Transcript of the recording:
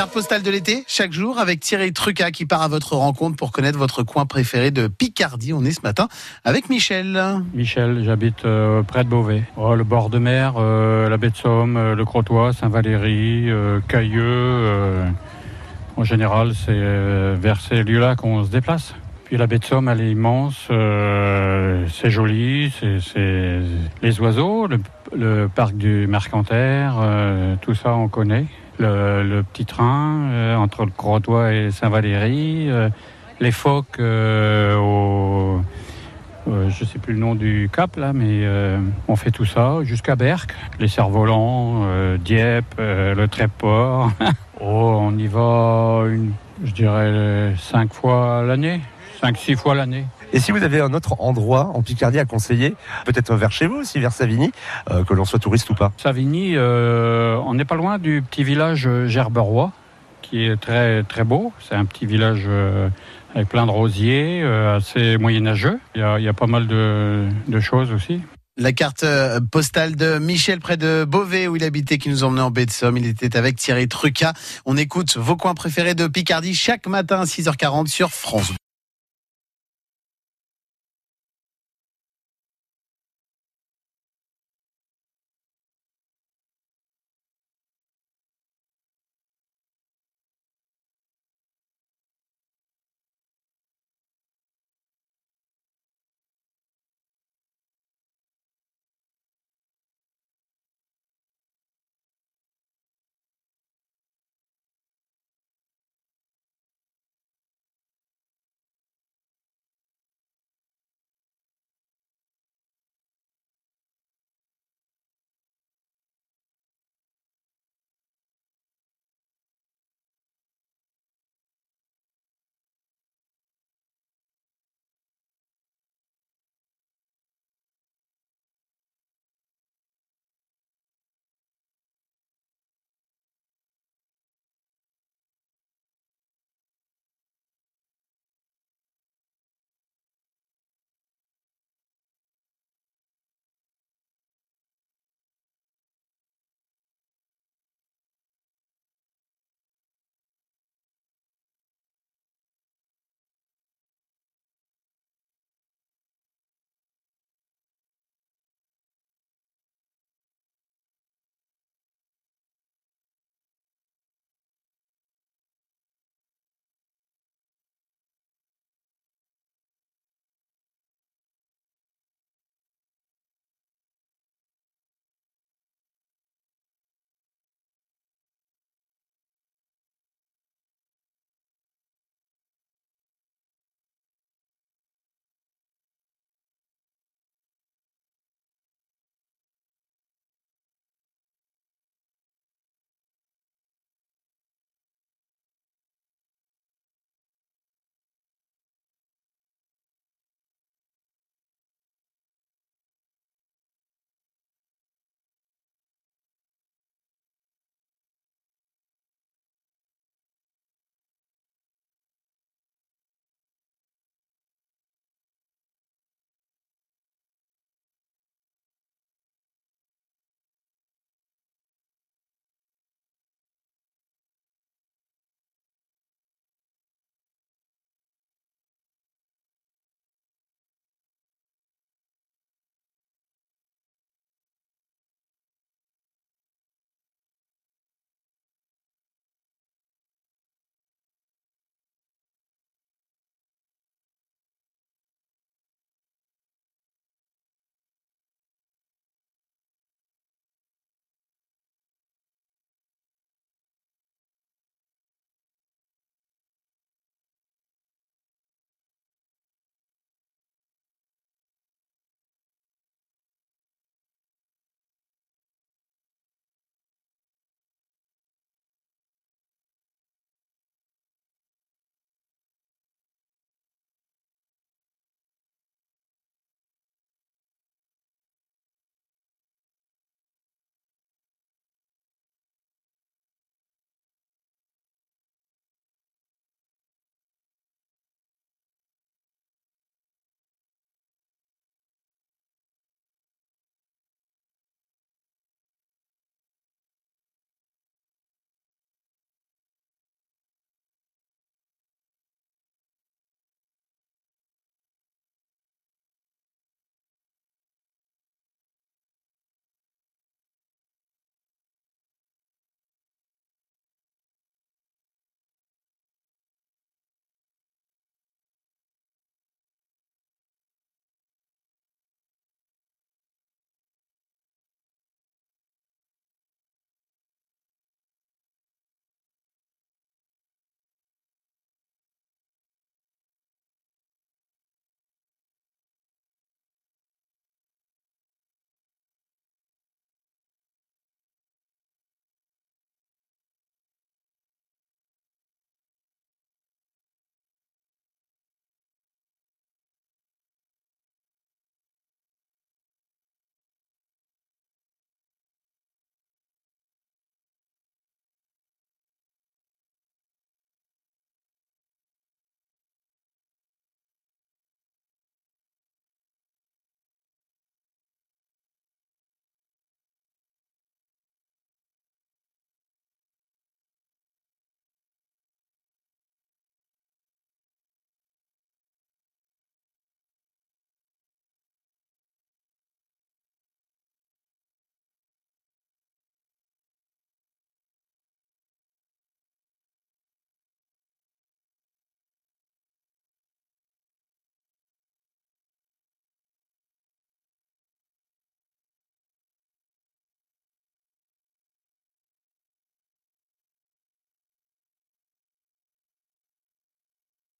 carte postale de l'été, chaque jour, avec Thierry Truca qui part à votre rencontre pour connaître votre coin préféré de Picardie. On est ce matin avec Michel. Michel, j'habite euh, près de Beauvais. Oh, le bord de mer, euh, la baie de Somme, euh, le Crotoy, Saint-Valery, euh, Cailleux. en général, c'est vers ces lieux-là qu'on se déplace. Puis la baie de Somme, elle est immense, c'est joli, c'est les oiseaux, le, le parc du Mercantaire, tout ça on connaît. Le, petit train euh, entre le Crotoy et Saint-Valery, euh, les phoques euh, au, je sais plus le nom du cap là, mais on fait tout ça jusqu'à Berck, les cerfs-volants, Dieppe, le Tréport. oh, on y va, une, je dirais cinq fois l'année, cinq six fois l'année. Et si vous avez un autre endroit en Picardie à conseiller, peut-être vers chez vous aussi, vers Savigny, euh, que l'on soit touriste ou pas Savigny, euh, on n'est pas loin du petit village euh, Gerberois, qui est très très beau. C'est un petit village euh, avec plein de rosiers, euh, assez moyenâgeux. Il y a, il y a pas mal de, de choses aussi. La carte postale de Michel près de Beauvais où il habitait qui nous emmenait en baie de Somme. Il était avec Thierry Truca. On écoute vos coins préférés de Picardie chaque matin à 6h40 sur France.